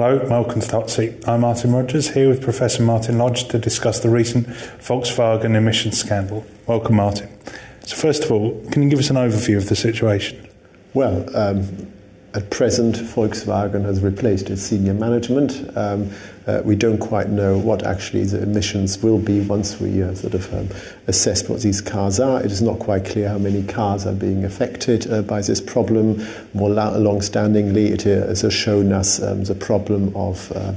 Hello, welcome to Hot Seat. I'm Martin Rogers here with Professor Martin Lodge to discuss the recent Volkswagen emissions scandal. Welcome, Martin. So, first of all, can you give us an overview of the situation? Well, um, at present, Volkswagen has replaced its senior management. Um, uh, we don't quite know what actually the emissions will be once we uh, sort of um, assess what these cars are. It is not quite clear how many cars are being affected uh, by this problem. More long-standingly, it has shown us um, the problem of uh,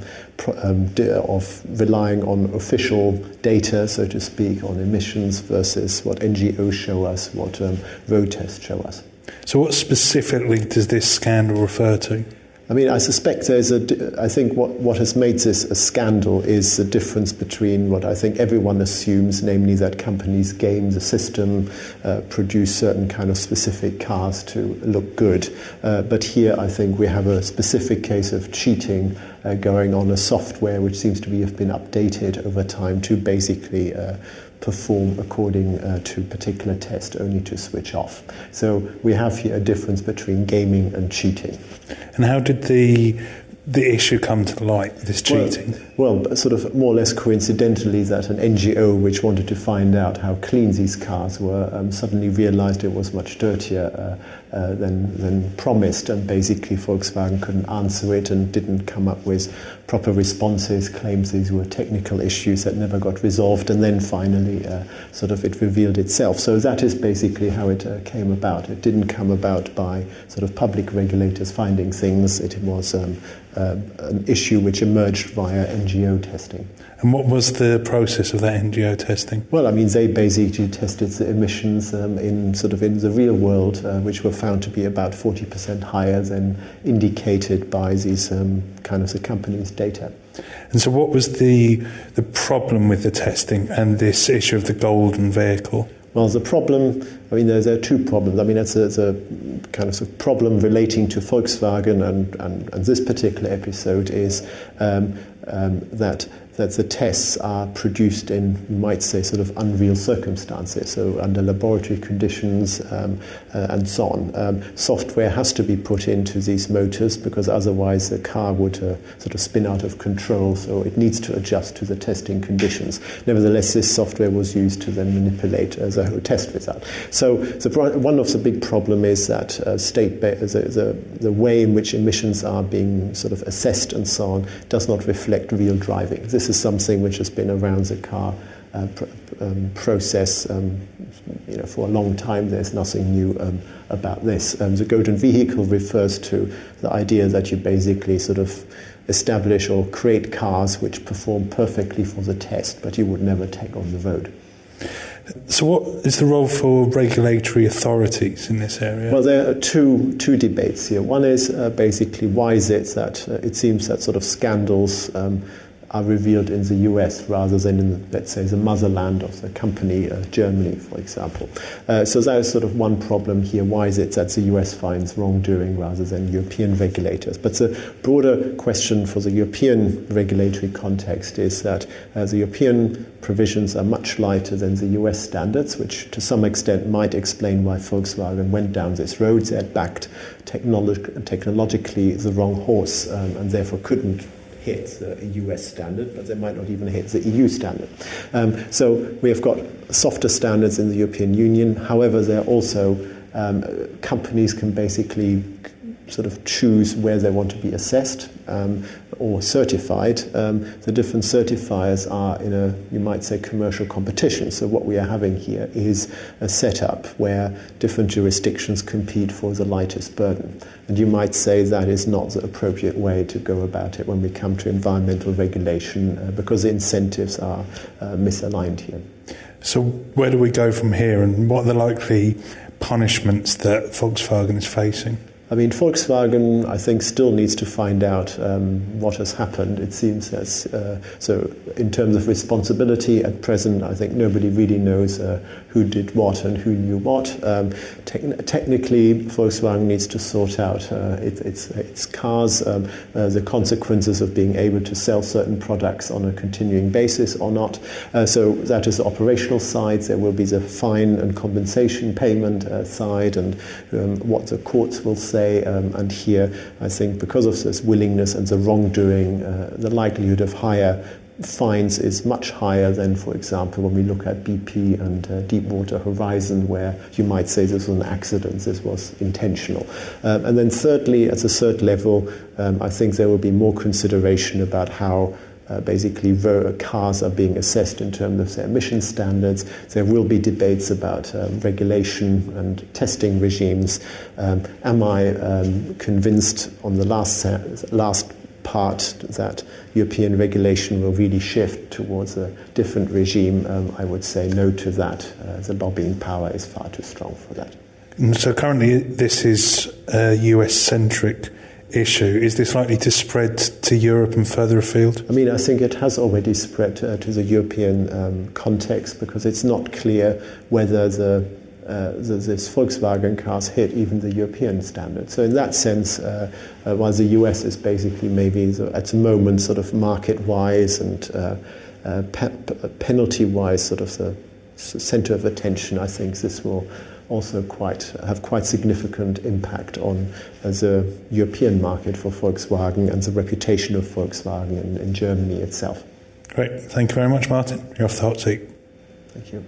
um, of relying on official data, so to speak, on emissions versus what NGOs show us, what um, road tests show us. So, what specifically does this scandal refer to? I mean, I suspect there's a. I think what, what has made this a scandal is the difference between what I think everyone assumes, namely that companies game the system, uh, produce certain kind of specific cars to look good. Uh, but here, I think we have a specific case of cheating uh, going on a software which seems to be have been updated over time to basically uh, perform according uh, to particular test only to switch off. So we have here a difference between gaming and cheating. And how did the the issue come to light, with this cheating? Well, well, sort of more or less coincidentally, that an NGO which wanted to find out how clean these cars were um, suddenly realized it was much dirtier uh, uh, than, than promised, and basically Volkswagen couldn't answer it and didn't come up with proper responses, claims these were technical issues that never got resolved, and then finally, uh, sort of, it revealed itself. So that is basically how it uh, came about. It didn't come about by sort of public regulators finding things. It was um, uh, an issue which emerged via NGO testing. And what was the process of that NGO testing? Well, I mean, they basically tested the emissions um, in sort of in the real world, uh, which were found to be about 40% higher than indicated by these um, kind of the company's data. And so, what was the the problem with the testing and this issue of the golden vehicle? Well, the problem, I mean, there, there are two problems. I mean, it's a, it's a kind of, sort of problem relating to Volkswagen, and, and, and this particular episode is um, um, that that the tests are produced in, you might say, sort of unreal circumstances, so under laboratory conditions um, uh, and so on. Um, software has to be put into these motors because otherwise the car would uh, sort of spin out of control, so it needs to adjust to the testing conditions. Nevertheless, this software was used to then manipulate as a whole test result. So the, one of the big problem is that uh, state ba- the, the, the way in which emissions are being sort of assessed and so on does not reflect real driving. This is something which has been around the car uh, pr- um, process um, you know, for a long time. There's nothing new um, about this. Um, the golden vehicle refers to the idea that you basically sort of establish or create cars which perform perfectly for the test, but you would never take on the road. So, what is the role for regulatory authorities in this area? Well, there are two two debates here. One is uh, basically why is it that uh, it seems that sort of scandals um, are revealed in the US rather than in, let's say, the motherland of the company, uh, Germany, for example. Uh, so that is sort of one problem here. Why is it that the US finds wrongdoing rather than European regulators? But the broader question for the European regulatory context is that uh, the European provisions are much lighter than the US standards, which to some extent might explain why Volkswagen went down this road. They had backed technolog- technologically the wrong horse um, and therefore couldn't hit the US standard, but they might not even hit the EU standard. Um, so we have got softer standards in the European Union. However, there are also um, companies can basically sort of choose where they want to be assessed um, or certified. Um, the different certifiers are in a, you might say, commercial competition. So what we are having here is a setup where different jurisdictions compete for the lightest burden. And you might say that is not the appropriate way to go about it when we come to environmental regulation uh, because the incentives are uh, misaligned here. So where do we go from here and what are the likely punishments that Volkswagen is facing? I mean, Volkswagen, I think, still needs to find out um, what has happened. It seems as uh, so. In terms of responsibility, at present, I think nobody really knows uh, who did what and who knew what. Um, te- technically, Volkswagen needs to sort out uh, it, its its cars, um, uh, the consequences of being able to sell certain products on a continuing basis or not. Uh, so that is the operational side. There will be the fine and compensation payment uh, side, and um, what the courts will say play. Um, and here, I think because of this willingness and the wrongdoing, uh, the likelihood of higher fines is much higher than, for example, when we look at BP and uh, Deepwater Horizon, where you might say this was an accident, this was intentional. Um, and then, thirdly, at the third level, um, I think there will be more consideration about how. Uh, basically, cars are being assessed in terms of their emission standards. There will be debates about um, regulation and testing regimes. Um, am I um, convinced on the last, last part that European regulation will really shift towards a different regime, um, I would say no to that. Uh, the lobbying power is far too strong for that. So currently, this is US centric issue. Is this likely to spread to Europe and further afield? I mean, I think it has already spread uh, to the European um, context because it's not clear whether the uh, this Volkswagen cars hit even the European standard. So in that sense, uh, uh, while the US is basically maybe at the moment sort of market-wise and uh, uh, pe- penalty-wise sort of the center of attention, I think this will also quite have quite significant impact on uh, the European market for Volkswagen and the reputation of Volkswagen in, in Germany itself. Great. Thank you very much, Martin. You're off the hot seat. Thank you.